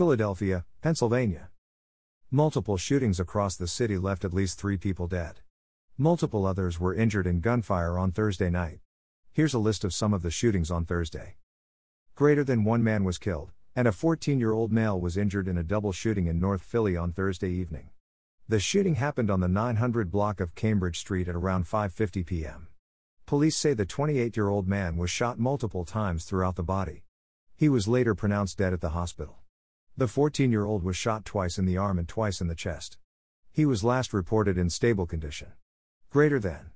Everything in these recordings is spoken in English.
Philadelphia, Pennsylvania. Multiple shootings across the city left at least three people dead. Multiple others were injured in gunfire on Thursday night. Here's a list of some of the shootings on Thursday. Greater than one man was killed, and a 14 year old male was injured in a double shooting in North Philly on Thursday evening. The shooting happened on the 900 block of Cambridge Street at around 5:50 p.m. Police say the 28 year old man was shot multiple times throughout the body. He was later pronounced dead at the hospital. The 14 year old was shot twice in the arm and twice in the chest. He was last reported in stable condition. Greater than.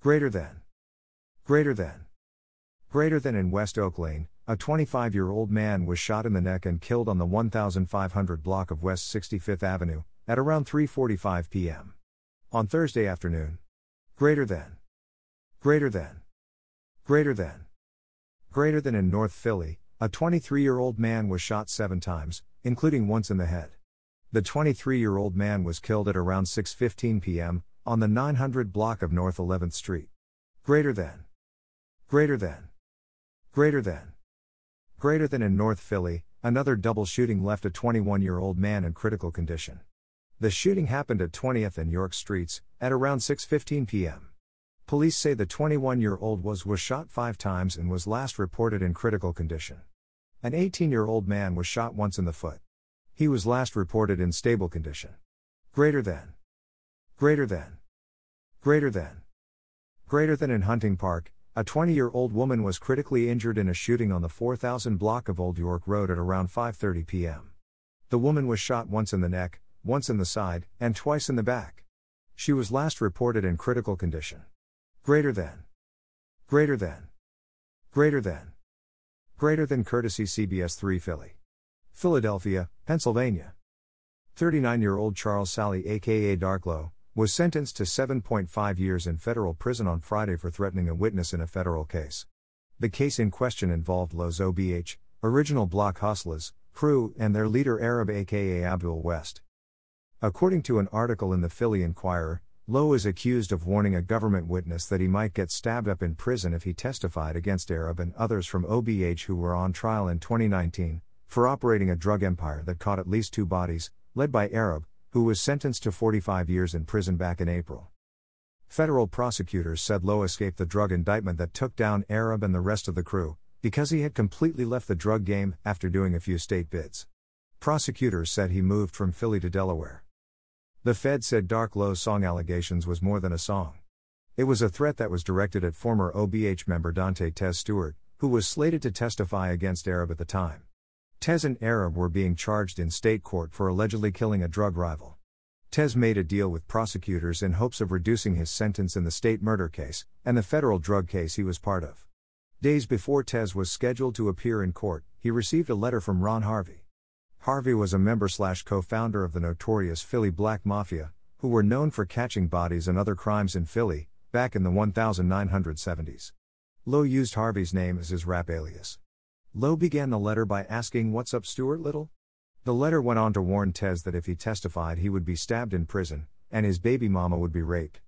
Greater than. Greater than. Greater than in West Oak Lane, a 25 year old man was shot in the neck and killed on the 1500 block of West 65th Avenue, at around 3:45 p.m. on Thursday afternoon. Greater than. Greater than. Greater than. Greater than in North Philly, a 23 year old man was shot seven times, including once in the head. The 23 year old man was killed at around 6:15 p.m. on the 900 block of North 11th Street. Greater than. Greater than. Greater than. Greater than in North Philly, another double shooting left a 21 year old man in critical condition. The shooting happened at 20th and York Streets, at around 6.15 p.m. Police say the 21 year old was, was shot five times and was last reported in critical condition. An 18 year old man was shot once in the foot. He was last reported in stable condition. Greater than. Greater than. Greater than. Greater than in Hunting Park, a 20 year old woman was critically injured in a shooting on the 4000 block of Old York Road at around 5:30 p.m. The woman was shot once in the neck, once in the side, and twice in the back. She was last reported in critical condition. Greater than. Greater than. Greater than. Greater than courtesy CBS 3 Philly. Philadelphia, Pennsylvania. 39 year old Charles Sally, aka Dark Lo, was sentenced to 7.5 years in federal prison on Friday for threatening a witness in a federal case. The case in question involved Lo's OBH, original block hustlers, crew, and their leader Arab aka Abdul West. According to an article in the Philly Inquirer, Lo is accused of warning a government witness that he might get stabbed up in prison if he testified against Arab and others from OBH who were on trial in 2019 for operating a drug empire that caught at least two bodies, led by Arab, who was sentenced to 45 years in prison back in April. Federal prosecutors said Lo escaped the drug indictment that took down Arab and the rest of the crew because he had completely left the drug game after doing a few state bids. Prosecutors said he moved from Philly to Delaware. The Fed said Dark Lo's song allegations was more than a song. It was a threat that was directed at former OBH member Dante Tez Stewart, who was slated to testify against Arab at the time. Tez and Arab were being charged in state court for allegedly killing a drug rival. Tez made a deal with prosecutors in hopes of reducing his sentence in the state murder case and the federal drug case he was part of. Days before Tez was scheduled to appear in court, he received a letter from Ron Harvey. Harvey was a member slash co founder of the notorious Philly Black Mafia, who were known for catching bodies and other crimes in Philly, back in the 1970s. Lo used Harvey's name as his rap alias. Lo began the letter by asking, What's up, Stuart Little? The letter went on to warn Tez that if he testified, he would be stabbed in prison, and his baby mama would be raped.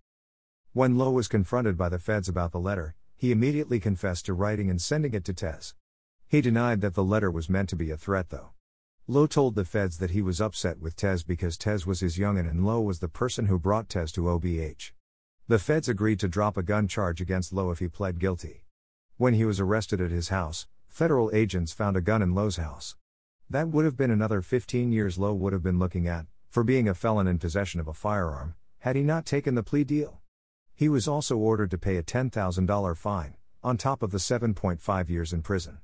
When Lo was confronted by the feds about the letter, he immediately confessed to writing and sending it to Tez. He denied that the letter was meant to be a threat, though. Lo told the feds that he was upset with Tez because Tez was his youngin and Lo was the person who brought Tez to OBH. The feds agreed to drop a gun charge against Lo if he pled guilty. When he was arrested at his house, federal agents found a gun in Lo's house. That would have been another 15 years Lo would have been looking at, for being a felon in possession of a firearm, had he not taken the plea deal. He was also ordered to pay a $10,000 fine, on top of the 7.5 years in prison.